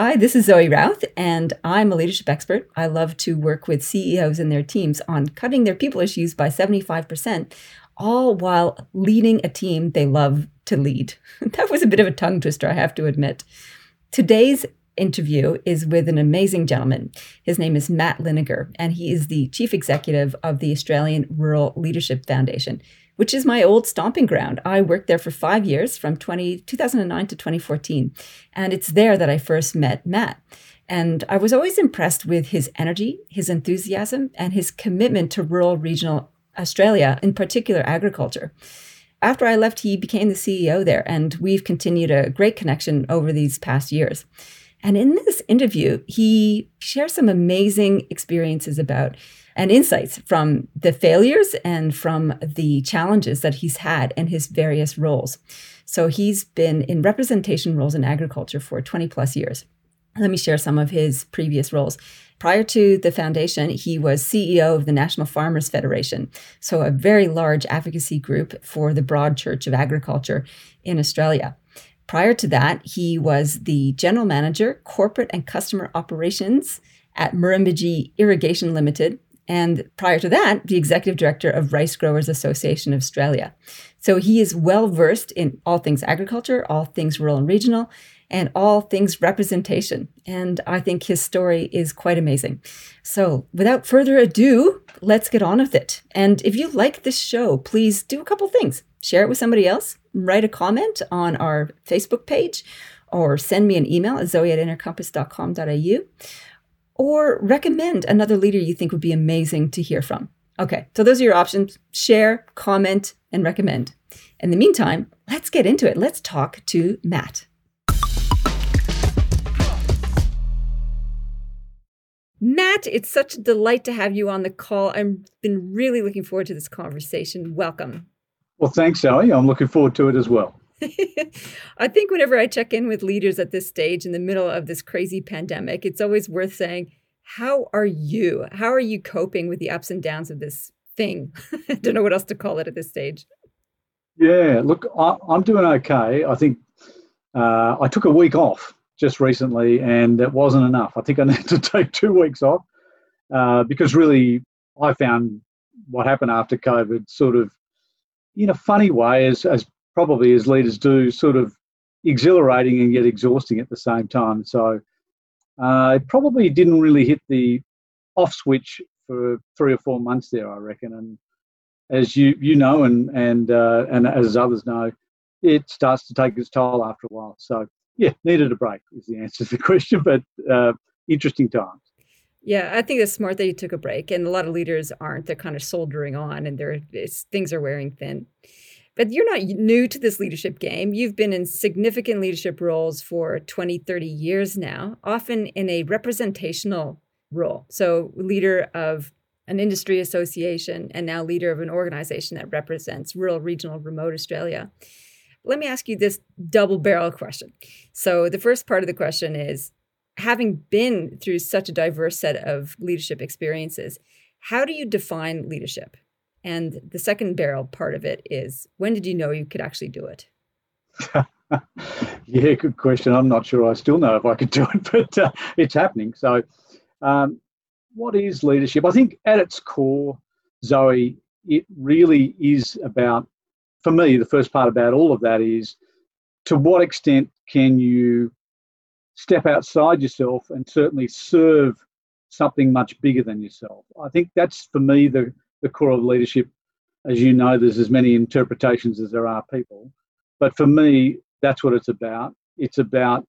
Hi, this is Zoe Routh, and I'm a leadership expert. I love to work with CEOs and their teams on cutting their people issues by 75%, all while leading a team they love to lead. That was a bit of a tongue twister, I have to admit. Today's interview is with an amazing gentleman. His name is Matt Linnegar, and he is the chief executive of the Australian Rural Leadership Foundation, which is my old stomping ground. I worked there for five years from 20, 2009 to 2014. And it's there that I first met Matt. And I was always impressed with his energy, his enthusiasm, and his commitment to rural regional Australia, in particular agriculture. After I left, he became the CEO there, and we've continued a great connection over these past years. And in this interview, he shares some amazing experiences about and insights from the failures and from the challenges that he's had in his various roles. So he's been in representation roles in agriculture for 20 plus years. Let me share some of his previous roles. Prior to the foundation, he was CEO of the National Farmers Federation, so a very large advocacy group for the broad church of agriculture in Australia. Prior to that, he was the general manager, corporate and customer operations at Murrumbidgee Irrigation Limited. And prior to that, the executive director of Rice Growers Association of Australia. So he is well versed in all things agriculture, all things rural and regional, and all things representation. And I think his story is quite amazing. So without further ado, let's get on with it. And if you like this show, please do a couple things. Share it with somebody else, write a comment on our Facebook page, or send me an email at zoe at innercompass.com.au, or recommend another leader you think would be amazing to hear from. Okay, so those are your options share, comment, and recommend. In the meantime, let's get into it. Let's talk to Matt. Matt, it's such a delight to have you on the call. I've been really looking forward to this conversation. Welcome. Well, thanks, Zoe. I'm looking forward to it as well. I think whenever I check in with leaders at this stage in the middle of this crazy pandemic, it's always worth saying, How are you? How are you coping with the ups and downs of this thing? I don't know what else to call it at this stage. Yeah, look, I, am doing okay. I think uh, I took a week off just recently, and it wasn't enough. I think I need to take two weeks off uh, because really, I found what happened after COVID sort of, in a funny way, as as probably as leaders do, sort of exhilarating and yet exhausting at the same time. So uh, it probably didn't really hit the off switch for three or four months there, I reckon. And as you you know, and and uh, and as others know, it starts to take its toll after a while. So yeah, needed a break is the answer to the question, but uh, interesting times. Yeah, I think it's smart that you took a break, and a lot of leaders aren't. They're kind of soldering on, and they're things are wearing thin. But you're not new to this leadership game. You've been in significant leadership roles for 20, 30 years now, often in a representational role. So, leader of an industry association, and now leader of an organization that represents rural, regional, remote Australia let me ask you this double barrel question. So, the first part of the question is having been through such a diverse set of leadership experiences, how do you define leadership? And the second barrel part of it is when did you know you could actually do it? yeah, good question. I'm not sure I still know if I could do it, but uh, it's happening. So, um, what is leadership? I think at its core, Zoe, it really is about for me, the first part about all of that is to what extent can you step outside yourself and certainly serve something much bigger than yourself? I think that's for me the, the core of leadership. As you know, there's as many interpretations as there are people. But for me, that's what it's about. It's about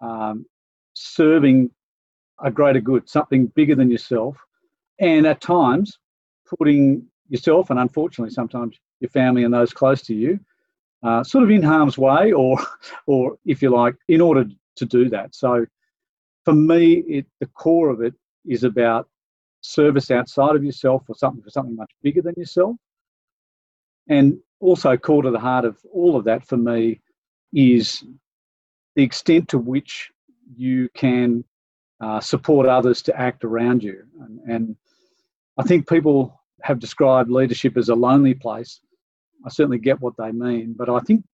um, serving a greater good, something bigger than yourself, and at times putting yourself and unfortunately sometimes your family and those close to you, uh, sort of in harm's way, or, or if you like, in order to do that. So, for me, it, the core of it is about service outside of yourself or something for something much bigger than yourself. And also, core to the heart of all of that for me is the extent to which you can uh, support others to act around you. And, and I think people have described leadership as a lonely place. I certainly get what they mean, but I think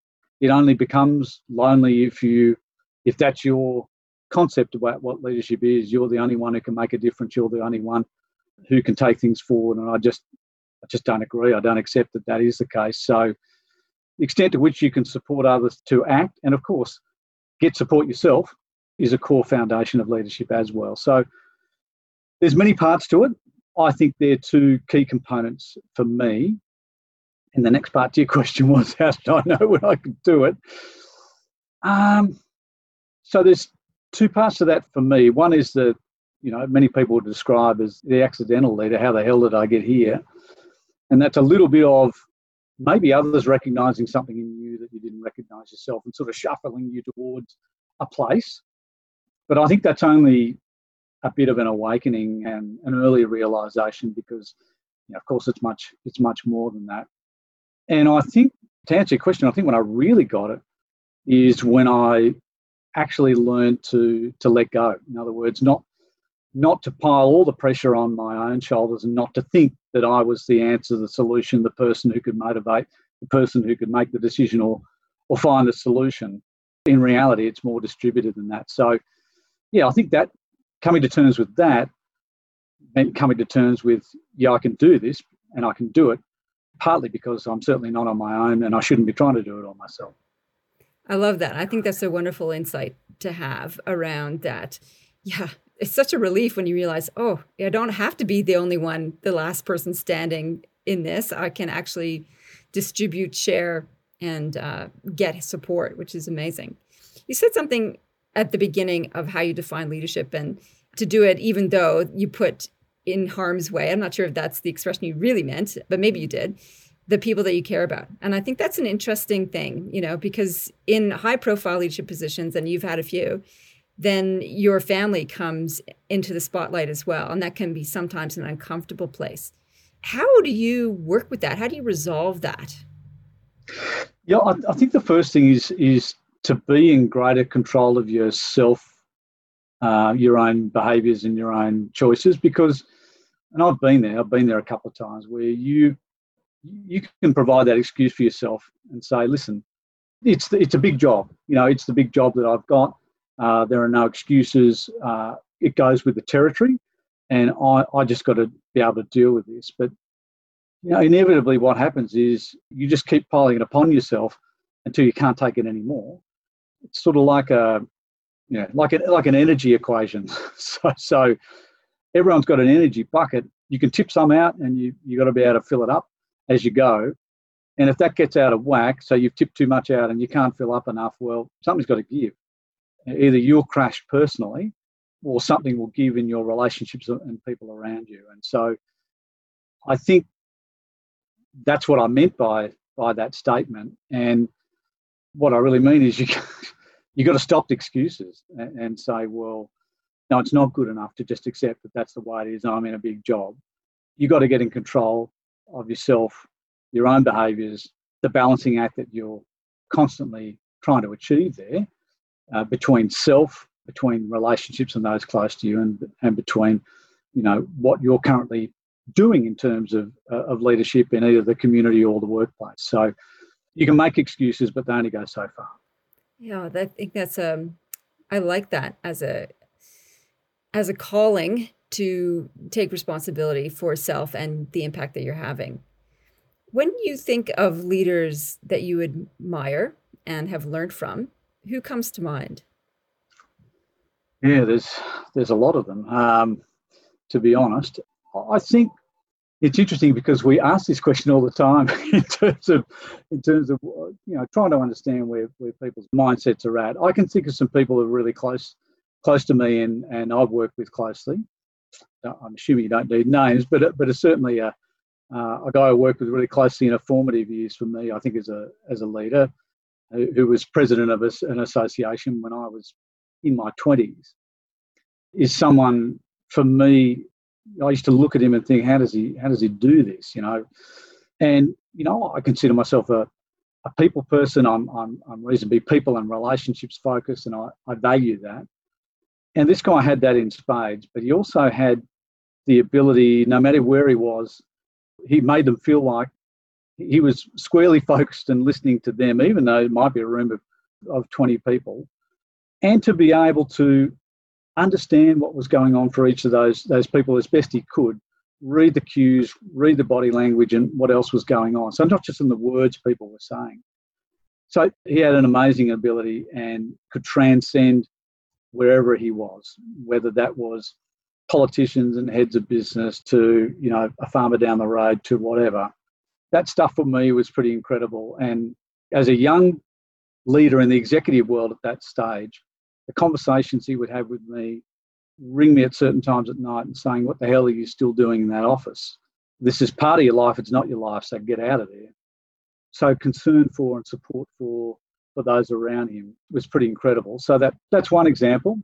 it only becomes lonely if you if that's your concept about what leadership is. You're the only one who can make a difference. You're the only one who can take things forward. And I just, I just don't agree. I don't accept that that is the case. So, the extent to which you can support others to act, and of course, get support yourself, is a core foundation of leadership as well. So, there's many parts to it. I think they're two key components for me. And the next part to your question was, how did I know when I could do it? Um, so there's two parts to that for me. One is the, you know, many people would describe as the accidental leader. How the hell did I get here? And that's a little bit of maybe others recognizing something in you that you didn't recognize yourself and sort of shuffling you towards a place. But I think that's only a bit of an awakening and an early realization because, you know, of course, it's much it's much more than that. And I think to answer your question, I think when I really got it is when I actually learned to to let go. In other words, not not to pile all the pressure on my own shoulders and not to think that I was the answer, the solution, the person who could motivate, the person who could make the decision or or find the solution. In reality, it's more distributed than that. So, yeah, I think that coming to terms with that meant coming to terms with, yeah, I can do this and I can do it, partly because I'm certainly not on my own and I shouldn't be trying to do it all myself. I love that. I think that's a wonderful insight to have around that. Yeah, it's such a relief when you realize, oh, I don't have to be the only one, the last person standing in this. I can actually distribute, share, and uh, get support, which is amazing. You said something at the beginning of how you define leadership and to do it even though you put in harm's way. I'm not sure if that's the expression you really meant, but maybe you did. The people that you care about. And I think that's an interesting thing, you know, because in high profile leadership positions, and you've had a few, then your family comes into the spotlight as well. And that can be sometimes an uncomfortable place. How do you work with that? How do you resolve that? Yeah, I, I think the first thing is is to be in greater control of yourself, uh, your own behaviours and your own choices. Because, and I've been there. I've been there a couple of times where you you can provide that excuse for yourself and say, listen, it's the, it's a big job. You know, it's the big job that I've got. Uh, there are no excuses. Uh, it goes with the territory, and I, I just got to be able to deal with this. But you know, inevitably, what happens is you just keep piling it upon yourself until you can't take it anymore, it's sort of like a you know like an like an energy equation. so so everyone's got an energy bucket. You can tip some out, and you you got to be able to fill it up as you go. And if that gets out of whack, so you've tipped too much out and you can't fill up enough, well, something's got to give. Either you'll crash personally, or something will give in your relationships and people around you. And so, I think that's what I meant by by that statement. And what I really mean is you you got to stop the excuses and, and, say, well, no, it's not good enough to just accept that that's the way it is. I'm in a big job. You got to get in control of yourself, your own behaviours, the balancing act that you're constantly trying to achieve there uh, between self, between relationships and those close to you, and and between you know what you're currently doing in terms of uh, of leadership in either the community or the workplace. So you can make excuses, but they only go so far. Yeah, I think that's um I like that as a as a calling to take responsibility for self and the impact that you're having. When you think of leaders that you admire and have learned from, who comes to mind? Yeah, there's there's a lot of them. Um, to be honest, I think it's interesting because we ask this question all the time in terms of in terms of you know trying to understand where, where people's mindsets are at. I can think of some people who are really close close to me and, and I've worked with closely. Uh, I'm assuming you don't need names, but but it's certainly a uh, a guy I worked with really closely in a formative years for me. I think as a as a leader, who, was president of an association when I was in my twenties, is someone for me I used to look at him and think, how does he how does he do this? You know, and you know, I consider myself a, a people person. I'm I'm I'm reasonably people and relationships focused, and I, I value that. And this guy had that in spades, but he also had the ability, no matter where he was, he made them feel like he was squarely focused and listening to them, even though it might be a room of, of 20 people. and to be able to understand what was going on for each of those those people as best he could, read the cues, read the body language, and what else was going on. So not just in the words people were saying. So he had an amazing ability and could transcend wherever he was, whether that was politicians and heads of business to you know a farmer down the road to whatever. That stuff for me was pretty incredible. And as a young leader in the executive world at that stage, the conversations he would have with me, ring me at certain times at night and saying, What the hell are you still doing in that office? This is part of your life, it's not your life, so get out of there. So concern for and support for for those around him was pretty incredible. So that that's one example.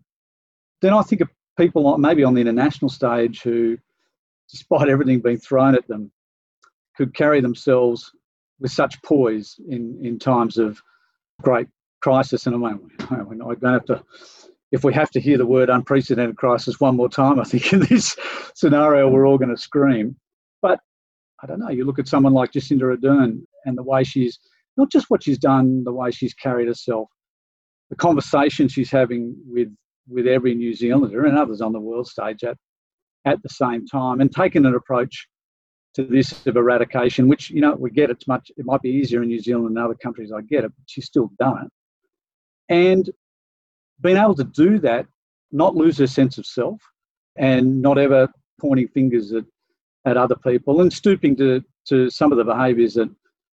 Then I think of people maybe on the international stage who, despite everything being thrown at them, could carry themselves with such poise in, in times of great crisis. And I mean, I don't have to, if we have to hear the word unprecedented crisis one more time, I think in this scenario we're all going to scream. But I don't know, you look at someone like Jacinda Ardern and the way she's, not just what she's done, the way she's carried herself, the conversation she's having with with every New Zealander and others on the world stage at at the same time, and taken an approach to this of eradication, which you know we get it's much it might be easier in New Zealand than other countries. I get it, but she's still done it, and being able to do that, not lose her sense of self, and not ever pointing fingers at at other people, and stooping to to some of the behaviours that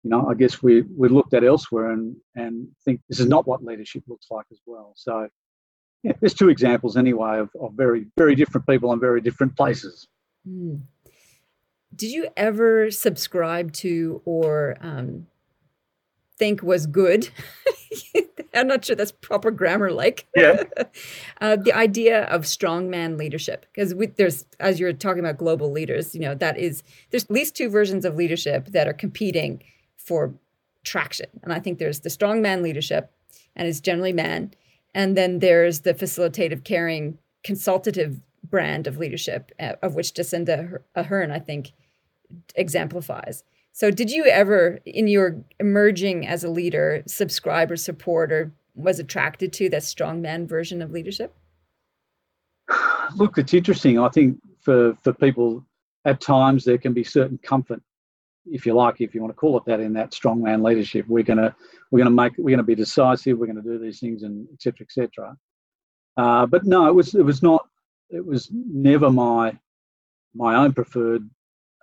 you know I guess we we looked at elsewhere and and think this is not what leadership looks like as well. So yeah, there's two examples anyway of, of very very different people in very different places. Mm. Did you ever subscribe to or um, think was good? I'm not sure that's proper grammar like. Yeah. uh, the idea of strongman leadership, because there's, as you're talking about global leaders, you know, that is, there's at least two versions of leadership that are competing for traction. And I think there's the strongman leadership, and it's generally man. And then there's the facilitative, caring, consultative brand of leadership, uh, of which Jacinda Ardern, I think, exemplifies. So, did you ever, in your emerging as a leader, subscribe or support or was attracted to that strongman version of leadership? Look, it's interesting. I think for, for people, at times there can be certain comfort, if you like, if you want to call it that, in that strongman leadership. We're gonna we're gonna make we're gonna be decisive. We're gonna do these things and etc. etc. Uh, but no, it was it was not. It was never my my own preferred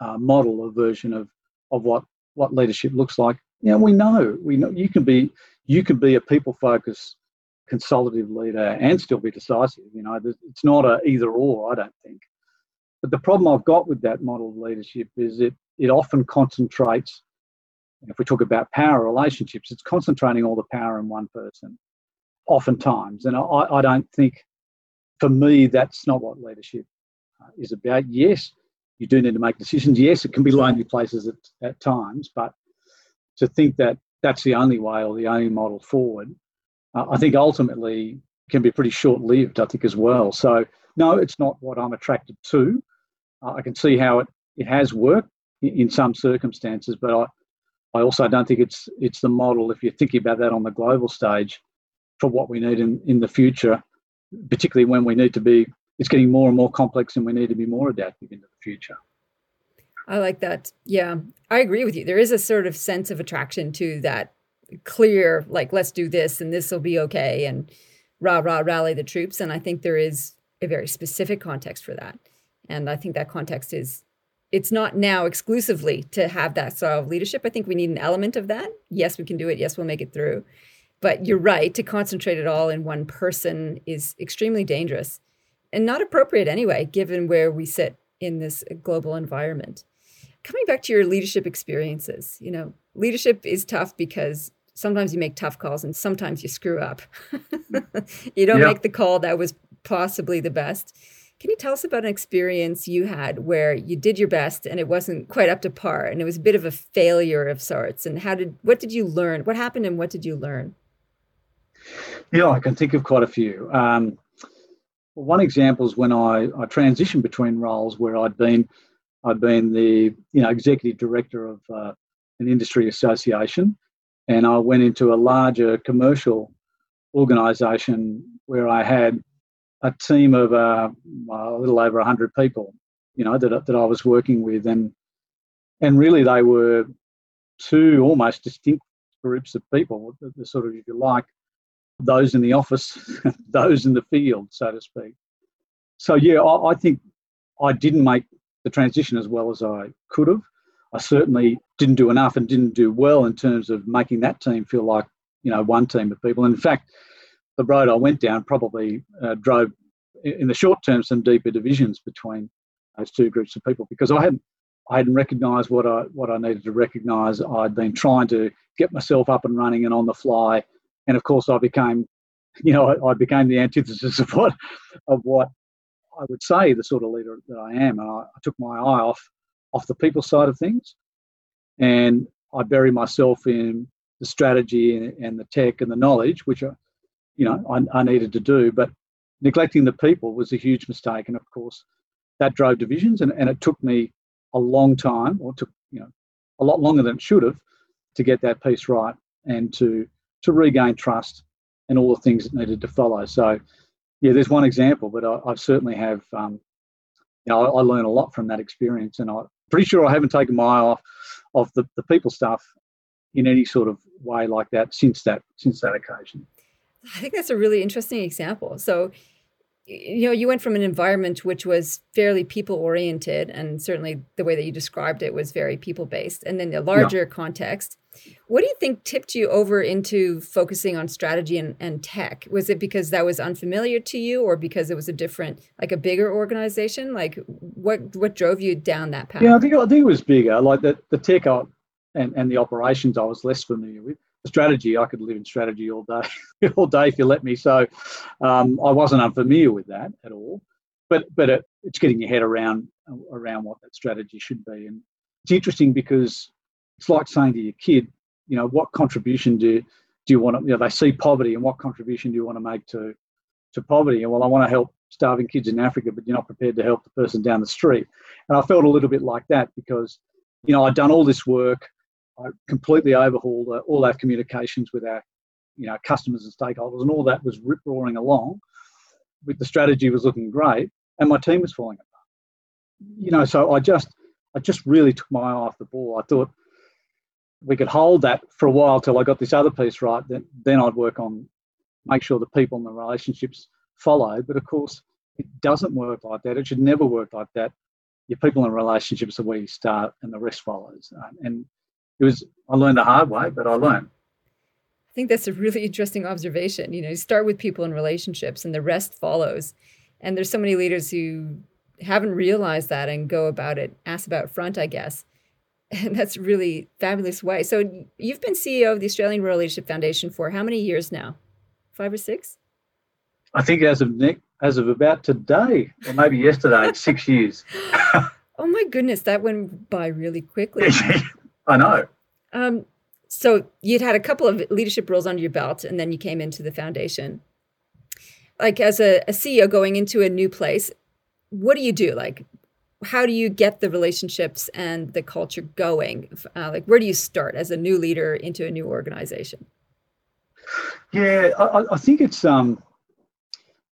uh, model or version of of what what leadership looks like. Know, we know we know you can be you can be a people focused consultative leader and still be decisive. You know, it's not a either or. I don't think. But the problem I've got with that model of leadership is it it often concentrates. If we talk about power relationships, it's concentrating all the power in one person, oftentimes. And I, I don't think, for me, that's not what leadership uh, is about. Yes, you do need to make decisions. Yes, it can be lonely places at, at times, but to think that that's the only way or the only model forward, uh, I think ultimately can be pretty short lived, I think, as well. So, no, it's not what I'm attracted to. Uh, I can see how it, it has worked in, in some circumstances, but I, I also don't think it's it's the model if you're thinking about that on the global stage for what we need in, in the future, particularly when we need to be it's getting more and more complex and we need to be more adaptive into the future. I like that. Yeah, I agree with you. There is a sort of sense of attraction to that clear, like, let's do this and this will be okay and rah, rah, rally the troops. And I think there is a very specific context for that. And I think that context is, it's not now exclusively to have that style of leadership. I think we need an element of that. Yes, we can do it. Yes, we'll make it through. But you're right, to concentrate it all in one person is extremely dangerous and not appropriate anyway, given where we sit in this global environment. Coming back to your leadership experiences, you know, leadership is tough because sometimes you make tough calls and sometimes you screw up. you don't yeah. make the call that was possibly the best. Can you tell us about an experience you had where you did your best and it wasn't quite up to par and it was a bit of a failure of sorts? And how did what did you learn? What happened and what did you learn? Yeah, I can think of quite a few. Um, well, one example is when I, I transitioned between roles where I'd been I'd been the you know executive director of uh, an industry association, and I went into a larger commercial organisation where I had a team of uh, a little over 100 people, you know, that, that I was working with. And, and really they were two almost distinct groups of people, the, the sort of, if you like, those in the office, those in the field, so to speak. So, yeah, I, I think I didn't make the transition as well as I could have. I certainly didn't do enough and didn't do well in terms of making that team feel like, you know, one team of people. And in fact, the road I went down probably uh, drove, in the short term, some deeper divisions between those two groups of people because I hadn't I hadn't recognised what I what I needed to recognise. I'd been trying to get myself up and running and on the fly, and of course I became, you know, I, I became the antithesis of what of what I would say the sort of leader that I am. And I, I took my eye off off the people side of things, and I bury myself in the strategy and, the tech and the knowledge, which are, you know, I, I needed to do. But neglecting the people was a huge mistake, and of course, that drove divisions. And, and it took me a long time, or took you know, a lot longer than it should have, to get that piece right and to to regain trust and all the things that needed to follow. So, yeah, there's one example, but I, I certainly have. Um, you know, I, I learned a lot from that experience, and I'm pretty sure I haven't taken my eye off of the, the people stuff in any sort of way like that since that since that occasion. I think that's a really interesting example. So you know, you went from an environment which was fairly people oriented, and certainly the way that you described it was very people based. And then the larger yeah. context, what do you think tipped you over into focusing on strategy and, and tech? Was it because that was unfamiliar to you, or because it was a different, like a bigger organization? Like, what what drove you down that path? Yeah, I think I think it was bigger. Like the the tech and and the operations, I was less familiar with strategy, I could live in strategy all day, all day if you let me. So um, I wasn't unfamiliar with that at all. But but it, it's getting your head around around what that strategy should be, and it's interesting because it's like saying to your kid, you know, what contribution do do you want to? You know, they see poverty, and what contribution do you want to make to to poverty? And well, I want to help starving kids in Africa, but you're not prepared to help the person down the street. And I felt a little bit like that because, you know, I'd done all this work. I completely overhauled uh, all our communications with our, you know, customers and stakeholders, and all that was rip roaring along. With the strategy was looking great, and my team was falling apart. You know, so I just, I just really took my eye off the ball. I thought we could hold that for a while till I got this other piece right. Then, then I'd work on make sure the people and the relationships follow. But of course, it doesn't work like that. It should never work like that. Your people and relationships are where you start, and the rest follows. Um, and it was I learned the hard way, but I learned. I think that's a really interesting observation. You know, you start with people and relationships, and the rest follows. And there's so many leaders who haven't realized that and go about it ass about front, I guess. And that's really fabulous way. So you've been CEO of the Australian Rural Leadership Foundation for how many years now? Five or six? I think as of Nick, as of about today, or maybe yesterday, six years. oh my goodness, that went by really quickly. I know. Um, so you'd had a couple of leadership roles under your belt, and then you came into the foundation. Like as a, a CEO going into a new place, what do you do? Like, how do you get the relationships and the culture going? Uh, like, where do you start as a new leader into a new organization? Yeah, I, I think it's um,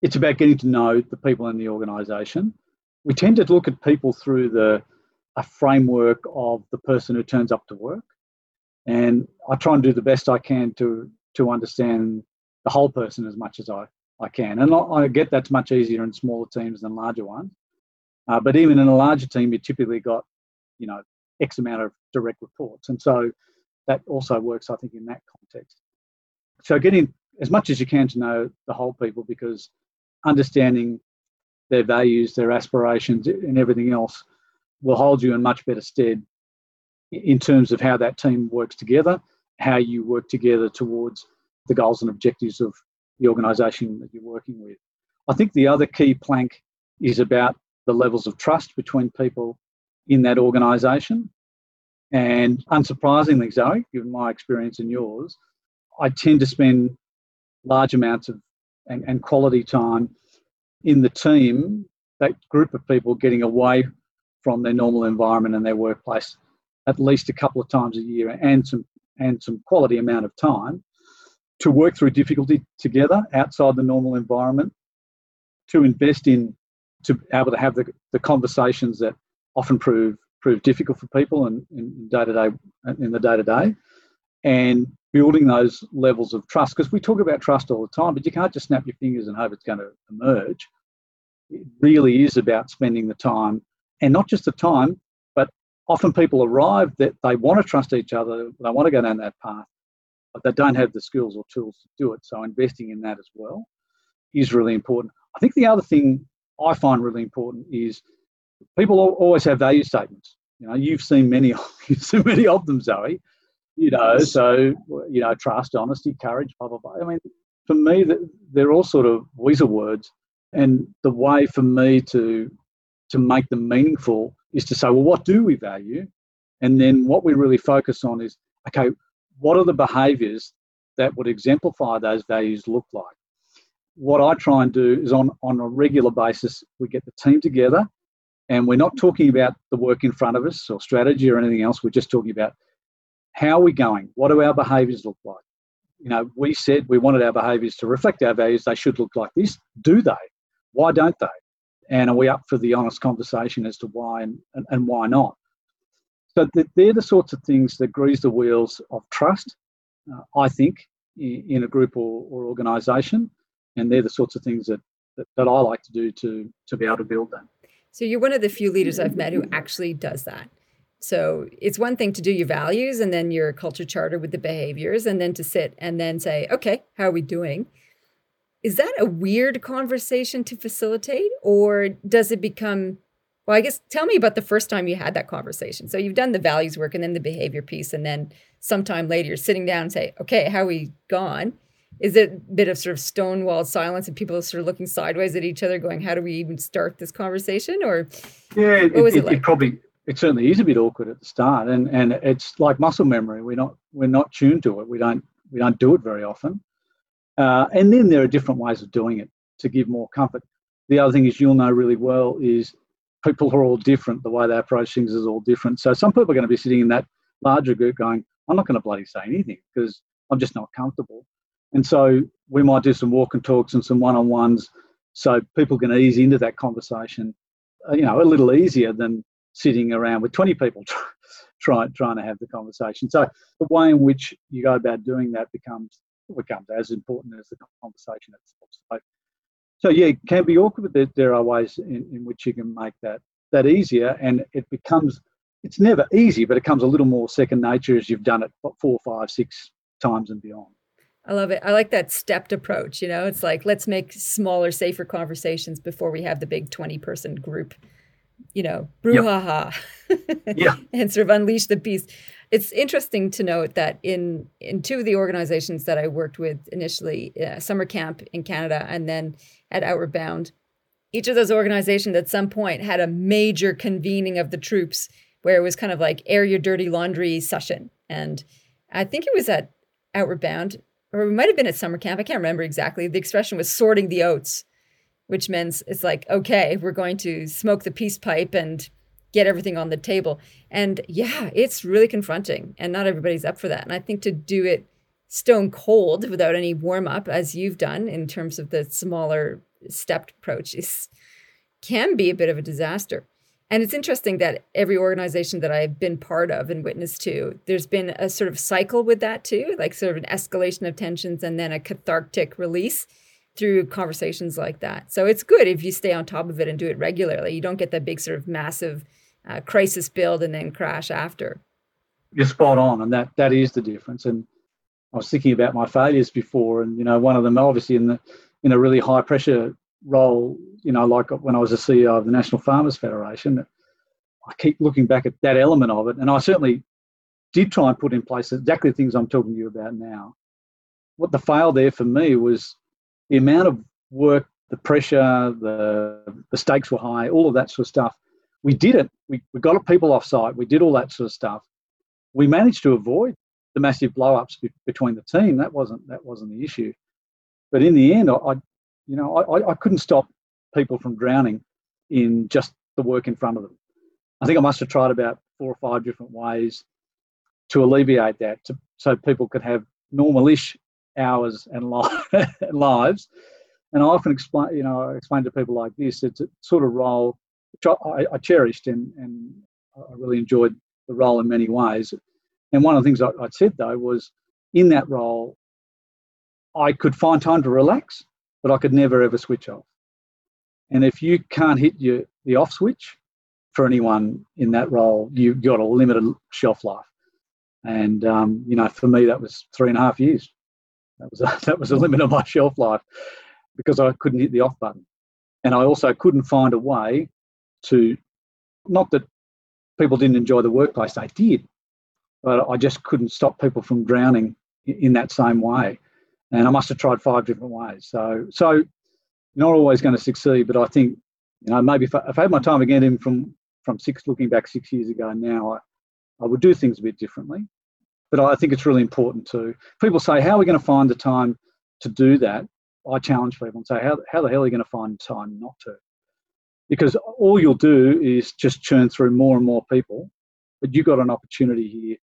it's about getting to know the people in the organisation. We tend to look at people through the a framework of the person who turns up to work. And I try and do the best I can to to understand the whole person as much as I, I can. And I, I get that's much easier in smaller teams than larger ones. Uh, but even in a larger team, you typically got, you know, X amount of direct reports. And so that also works, I think, in that context. So getting as much as you can to know the whole people because understanding their values, their aspirations, and everything else will hold you in much better stead in terms of how that team works together, how you work together towards the goals and objectives of the organisation that you're working with. I think the other key plank is about the levels of trust between people in that organisation. And unsurprisingly, Zoe, given my experience and yours, I tend to spend large amounts of and, and quality time in the team, that group of people getting away from their normal environment and their workplace at least a couple of times a year and some and some quality amount of time to work through difficulty together outside the normal environment, to invest in, to be able to have the, the conversations that often prove prove difficult for people and in day to day in the day to day, and building those levels of trust. Because we talk about trust all the time, but you can't just snap your fingers and hope it's going to emerge. It really is about spending the time, and not just the time, but often people arrive that they want to trust each other, they want to go down that path, but they don't have the skills or tools to do it. So investing in that as well is really important. I think the other thing I find really important is people always have value statements. You know, you've seen many, you've seen many of them, Zoe. You know, so you know, trust, honesty, courage, blah blah blah. I mean, for me, they're all sort of weasel words, and the way for me to to make them meaningful is to say, well, what do we value, and then what we really focus on is, okay, what are the behaviours that would exemplify those values look like? What I try and do is on on a regular basis, we get the team together and we're not talking about the work in front of us or strategy or anything else. We're just talking about how are we going? What do our behaviours look like? You know, we said we wanted our behaviours to reflect our values. They should look like this. Do they? Why don't they? And are we up for the honest conversation as to why and, and, and why not? So they're the sorts of things that grease the wheels of trust, uh, I think, in a group or, or organisation. And they're the sorts of things that, that, that I like to do to, to be able to build that. So you're one of the few leaders I've met who actually does that. So it's one thing to do your values and then your culture charter with the behaviors and then to sit and then say, okay, how are we doing? Is that a weird conversation to facilitate or does it become well, I guess tell me about the first time you had that conversation. So you've done the values work and then the behavior piece, and then sometime later you're sitting down and say, okay, how are we gone? Is it a bit of sort of stonewalled silence and people sort of looking sideways at each other going how do we even start this conversation? Or yeah it, it, it, like? it, probably it certainly is a bit awkward at the start. And and it's like muscle memory. We're not we're not tuned to it. We don't we don't do it very often. Uh, and then there are different ways of doing it to give more comfort. The other thing is you'll know really well is people are all different. The way they approach things is all different. So some people are going to be sitting in that larger group going i'm not going to bloody say anything because i'm just not comfortable and so we might do some walk and talks and some one-on-ones so people can ease into that conversation, uh, you know, a little easier than sitting around with 20 people trying trying to have the conversation. So the way in which you go about doing that becomes becomes as important as the conversation itself. So, so yeah, it can be awkward, but there, there are ways in, in which you can make that that easier, and it becomes it's never easy, but it comes a little more second nature as you've done it four, five, six times and beyond. I love it. I like that stepped approach. You know, it's like let's make smaller, safer conversations before we have the big 20 person group, you know, brouhaha yep. yeah. and sort of unleash the beast. It's interesting to note that in in two of the organizations that I worked with initially, uh, summer camp in Canada and then at Outward Bound, each of those organizations at some point had a major convening of the troops where it was kind of like air your dirty laundry session. And I think it was at Outward Bound or we might have been at summer camp. I can't remember exactly. The expression was sorting the oats, which means it's like, okay, we're going to smoke the peace pipe and get everything on the table. And yeah, it's really confronting, and not everybody's up for that. And I think to do it stone cold without any warm up, as you've done in terms of the smaller stepped approach, is can be a bit of a disaster. And it's interesting that every organization that I've been part of and witnessed to, there's been a sort of cycle with that too, like sort of an escalation of tensions and then a cathartic release through conversations like that. So it's good if you stay on top of it and do it regularly. You don't get that big sort of massive uh, crisis build and then crash after. You're spot on, and that that is the difference. And I was thinking about my failures before, and you know, one of them obviously in the in a really high pressure role, you know, like when I was a CEO of the National Farmers Federation, I keep looking back at that element of it. And I certainly did try and put in place exactly the things I'm talking to you about now. What the fail there for me was the amount of work, the pressure, the, the stakes were high, all of that sort of stuff. We did it. We, we got people off site. We did all that sort of stuff. We managed to avoid the massive blow-ups be, between the team. That wasn't that wasn't the issue. But in the end, I, you know, I, I couldn't stop people from drowning in just the work in front of them. I think I must have tried about four or five different ways to alleviate that, to, so people could have normal-ish hours and lives. And I often explain, you know, I explain to people like this, it's a sort of role which I, I cherished and, and I really enjoyed the role in many ways. And one of the things I, I said though was in that role, I could find time to relax, but I could never ever switch off. And if you can't hit your the off switch for anyone in that role, you've got a limited shelf life. And um, you know, for me, that was three and a half years. That was a, that was a limit of my shelf life because I couldn't hit the off button, and I also couldn't find a way to, not that people didn't enjoy the workplace, they did, but I just couldn't stop people from drowning in that same way. And I must have tried five different ways. So, so not always going to succeed, but I think, you know, maybe if, I, if I had my time again, even from from six, looking back six years ago now, I, I would do things a bit differently. But I think it's really important to people say, how are we going to find the time to do that? I challenge people and say, how, how the hell are you going to find time not to? Because all you'll do is just churn through more and more people, but you've got an opportunity here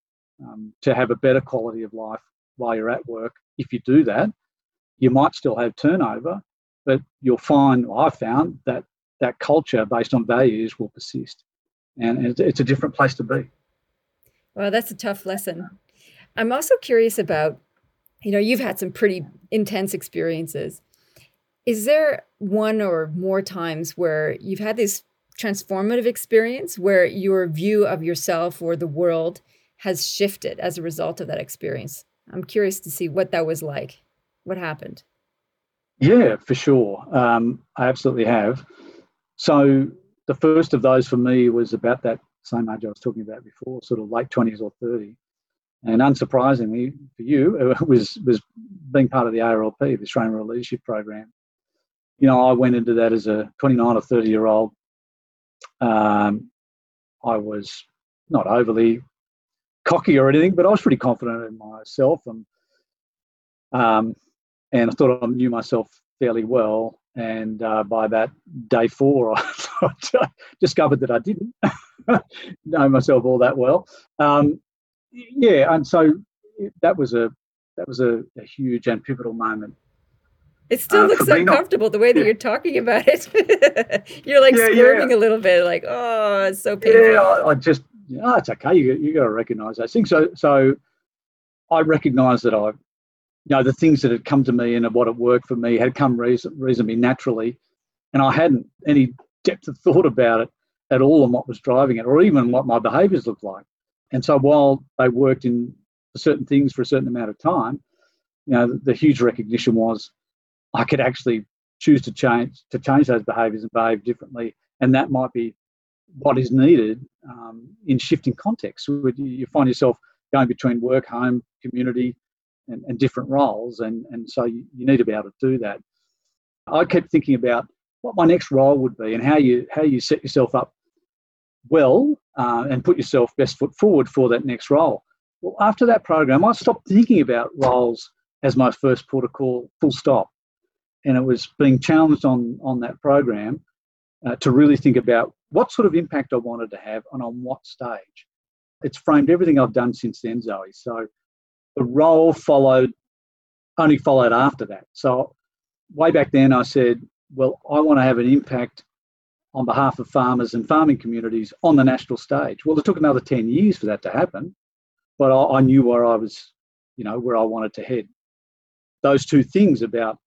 um, to have a better quality of life while you're at work. If you do that, you might still have turnover, but you'll find, I've found that that culture based on values will persist. And it's a different place to be. Well, that's a tough lesson. I'm also curious about, you know, you've had some pretty intense experiences. Is there one or more times where you've had this transformative experience where your view of yourself or the world has shifted as a result of that experience? I'm curious to see what that was like. What happened? Yeah, for sure. Um, I absolutely have. So the first of those for me was about that same age I was talking about before, sort of late 20s or 30. And unsurprisingly for you, it was, was being part of the ARLP, the Australian Rural Leadership Program. You know, I went into that as a 29 or 30 year old. Um, I was not overly cocky or anything, but I was pretty confident in myself and um, and I thought I knew myself fairly well. And uh, by that day four, I discovered that I didn't know myself all that well. Um, yeah, and so that was a that was a, a huge and pivotal moment. It still uh, looks uncomfortable not, the way that yeah. you're talking about it. you're like yeah, swerving yeah. a little bit, like oh, it's so painful. Yeah, I, I just you know, it's okay. You you got to recognise those things. So so I recognise that I you know, the things that had come to me and what had worked for me had come reason, reasonably naturally. And I hadn't any depth of thought about it at all and what was driving it or even what my behaviors looked like. And so while they worked in certain things for a certain amount of time, you know, the, the huge recognition was I could actually choose to change to change those behaviors and behave differently. And that might be what is needed um, in shifting contexts. You find yourself going between work, home, community, and, and different roles. And, and so you, you need to be able to do that. I kept thinking about what my next role would be and how you how you set yourself up well uh, and put yourself best foot forward for that next role. Well, after that program, I stopped thinking about roles as my first port of call, full stop. And it was being challenged on, on that program uh, to really think about what sort of impact I wanted to have and on what stage. It's framed everything I've done since then, Zoe. So the role followed only followed after that. So way back then I said, well, I want to have an impact on behalf of farmers and farming communities on the national stage. Well, it took another 10 years for that to happen, but I, I knew where I was, you know, where I wanted to head. Those two things about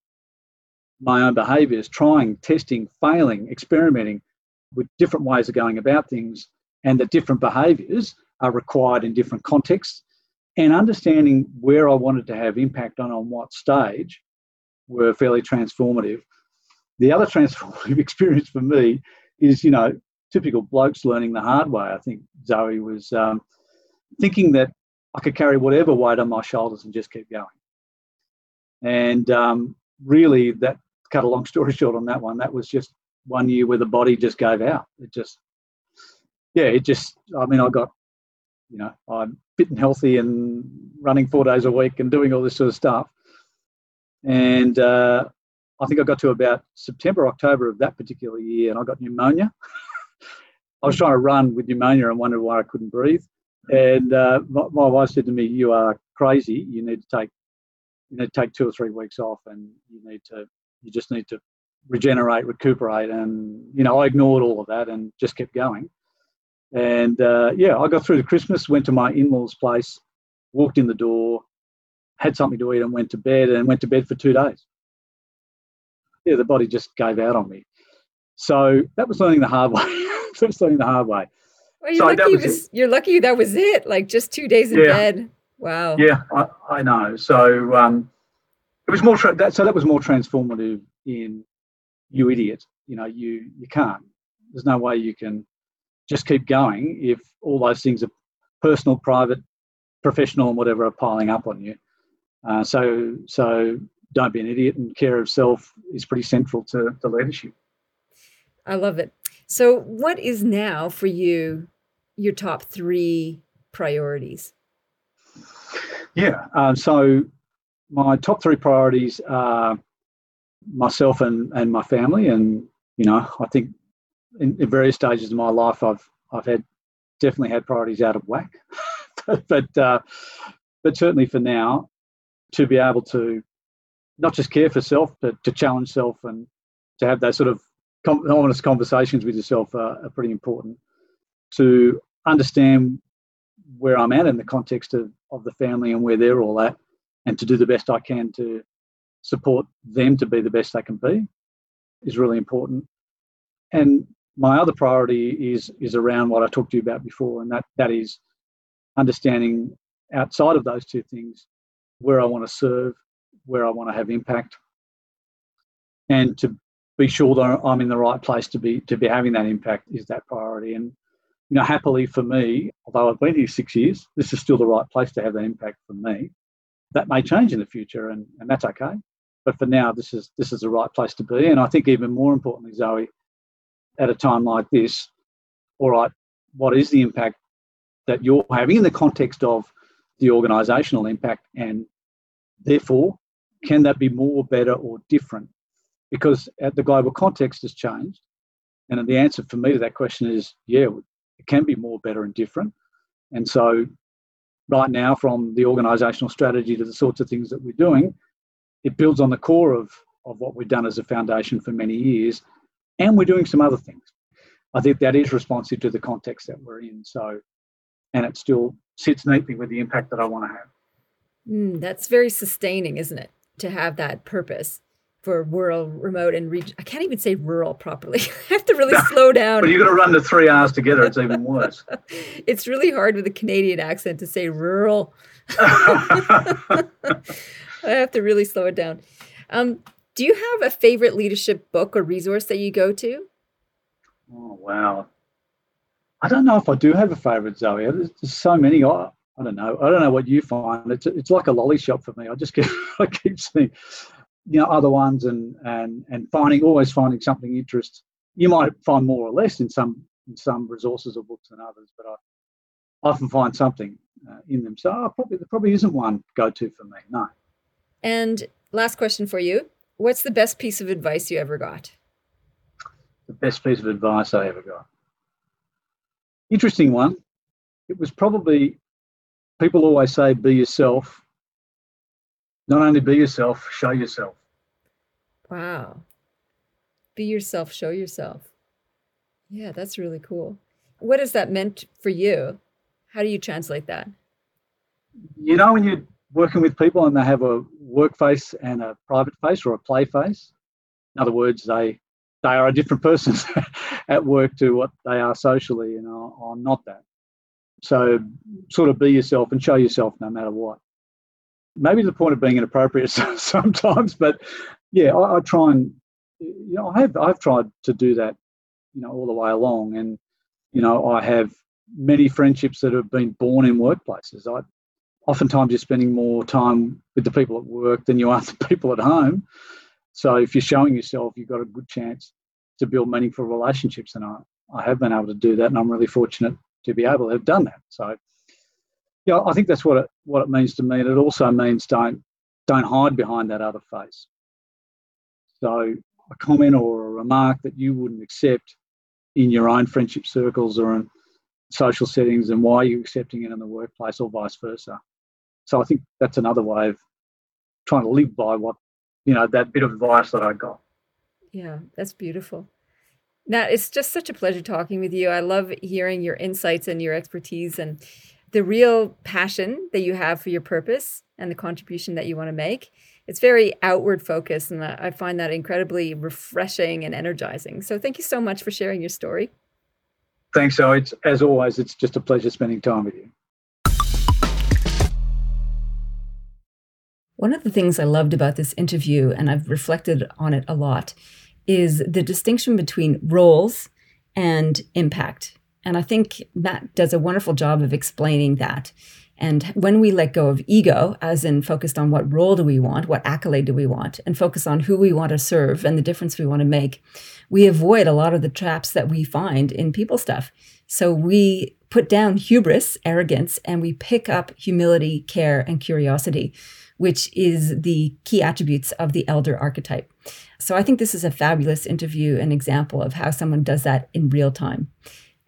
my own behaviors, trying, testing, failing, experimenting with different ways of going about things, and that different behaviors are required in different contexts and understanding where I wanted to have impact on on what stage were fairly transformative. The other transformative experience for me is, you know, typical blokes learning the hard way. I think Zoe was um, thinking that I could carry whatever weight on my shoulders and just keep going. And um, really, that cut a long story short on that one. That was just one year where the body just gave out. It just, yeah, it just. I mean, I got you know, I'm fit and healthy and running four days a week and doing all this sort of stuff. And uh, I think I got to about September, October of that particular year, and I got pneumonia. I was trying to run with pneumonia and wondered why I couldn't breathe. And uh, my, my, wife said to me, "You are crazy. You need to take you to take two or three weeks off, and you need to you just need to regenerate, recuperate, and you know I ignored all of that and just kept going. And uh, yeah, I got through the Christmas, went to my in-laws' place, walked in the door, had something to eat, and went to bed, and went to bed for two days. Yeah, the body just gave out on me. So that was learning the hard way. that was learning the hard way. Well, you're, so lucky was was, you're lucky that was it. Like just two days in yeah. bed. Wow. Yeah, I, I know. So um, it was more. Tra- that, so that was more transformative in you idiot. You know, you you can't. There's no way you can just keep going if all those things are personal, private, professional, and whatever are piling up on you. Uh, so so don't be an idiot, and care of self is pretty central to, to leadership. I love it. So, what is now for you your top three priorities? Yeah. Um, so, my top three priorities are myself and, and my family. And, you know, I think in, in various stages of my life, I've, I've had definitely had priorities out of whack. but, uh, but certainly for now, to be able to not just care for self, but to challenge self and to have those sort of honest conversations with yourself are, are pretty important to understand where I'm at in the context of, of the family and where they're all at, and to do the best I can to support them to be the best they can be is really important. And my other priority is is around what I talked to you about before, and that that is understanding outside of those two things where I want to serve, where I want to have impact, and to be sure that I'm in the right place to be to be having that impact is that priority. And you know, happily for me, although I've been here six years, this is still the right place to have that impact for me. That may change in the future, and, and that's okay. But for now, this is this is the right place to be. And I think even more importantly, Zoe, at a time like this, all right, what is the impact that you're having in the context of the organisational impact, and therefore, can that be more, better, or different because the global context has changed. And the answer for me to that question is yeah, it can be more, better, and different. And so, right now, from the organisational strategy to the sorts of things that we're doing, it builds on the core of, of what we've done as a foundation for many years. And we're doing some other things. I think that is responsive to the context that we're in. So, and it still sits neatly with the impact that I want to have. Mm, that's very sustaining, isn't it? To have that purpose for rural, remote, and region. I can't even say rural properly. I have to really slow down. But you're going to run the three R's together. It's even worse. it's really hard with a Canadian accent to say rural. I have to really slow it down. Um, do you have a favorite leadership book or resource that you go to? Oh wow! I don't know if I do have a favorite, Zoe. There's, so many. I, I don't know. I don't know what you find. It's it's like a lolly shop for me. I just keep I keep seeing you know other ones and and and finding always finding something interest you might find more or less in some in some resources or books than others but i often find something uh, in them so oh, probably there probably isn't one go to for me no and last question for you what's the best piece of advice you ever got the best piece of advice i ever got interesting one it was probably people always say be yourself not only be yourself, show yourself. Wow. Be yourself, show yourself. Yeah, that's really cool. What has that meant for you? How do you translate that? You know, when you're working with people and they have a work face and a private face or a play face, in other words, they they are a different person at work to what they are socially, and I'm not that. So, sort of be yourself and show yourself no matter what maybe the point of being inappropriate sometimes, but yeah, I, I, try and you know I have I've tried to do that, you know, all the way along, and you know I have many friendships that have been born in workplaces. I oftentimes you're spending more time with the people at work than you are the people at home. So if you're showing yourself, you've got a good chance to build meaningful relationships, and I I have been able to do that, and I'm really fortunate to be able to have done that. So yeah, I think that's what it what it means to me, and it also means don't don't hide behind that other face. So a comment or a remark that you wouldn't accept in your own friendship circles or in social settings, and why are you accepting it in the workplace, or vice versa. So I think that's another way of trying to live by what you know that bit of advice that I got. Yeah, that's beautiful. Now, it's just such a pleasure talking with you. I love hearing your insights and your expertise and the real passion that you have for your purpose and the contribution that you want to make. It's very outward focused, and I find that incredibly refreshing and energizing. So, thank you so much for sharing your story. Thanks, Zoe. It's, as always, it's just a pleasure spending time with you. One of the things I loved about this interview, and I've reflected on it a lot, is the distinction between roles and impact. And I think Matt does a wonderful job of explaining that. And when we let go of ego, as in focused on what role do we want, what accolade do we want, and focus on who we want to serve and the difference we want to make, we avoid a lot of the traps that we find in people stuff. So we put down hubris, arrogance, and we pick up humility, care, and curiosity which is the key attributes of the elder archetype. So I think this is a fabulous interview, an example of how someone does that in real time.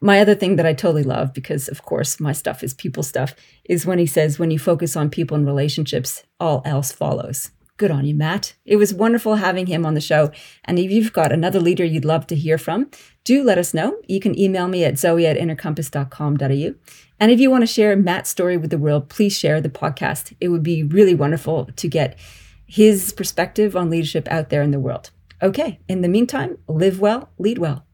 My other thing that I totally love, because of course my stuff is people stuff, is when he says, when you focus on people and relationships, all else follows. Good on you, Matt. It was wonderful having him on the show. And if you've got another leader you'd love to hear from, do let us know. You can email me at zoe at innercompass.com.au. And if you want to share Matt's story with the world, please share the podcast. It would be really wonderful to get his perspective on leadership out there in the world. Okay, in the meantime, live well, lead well.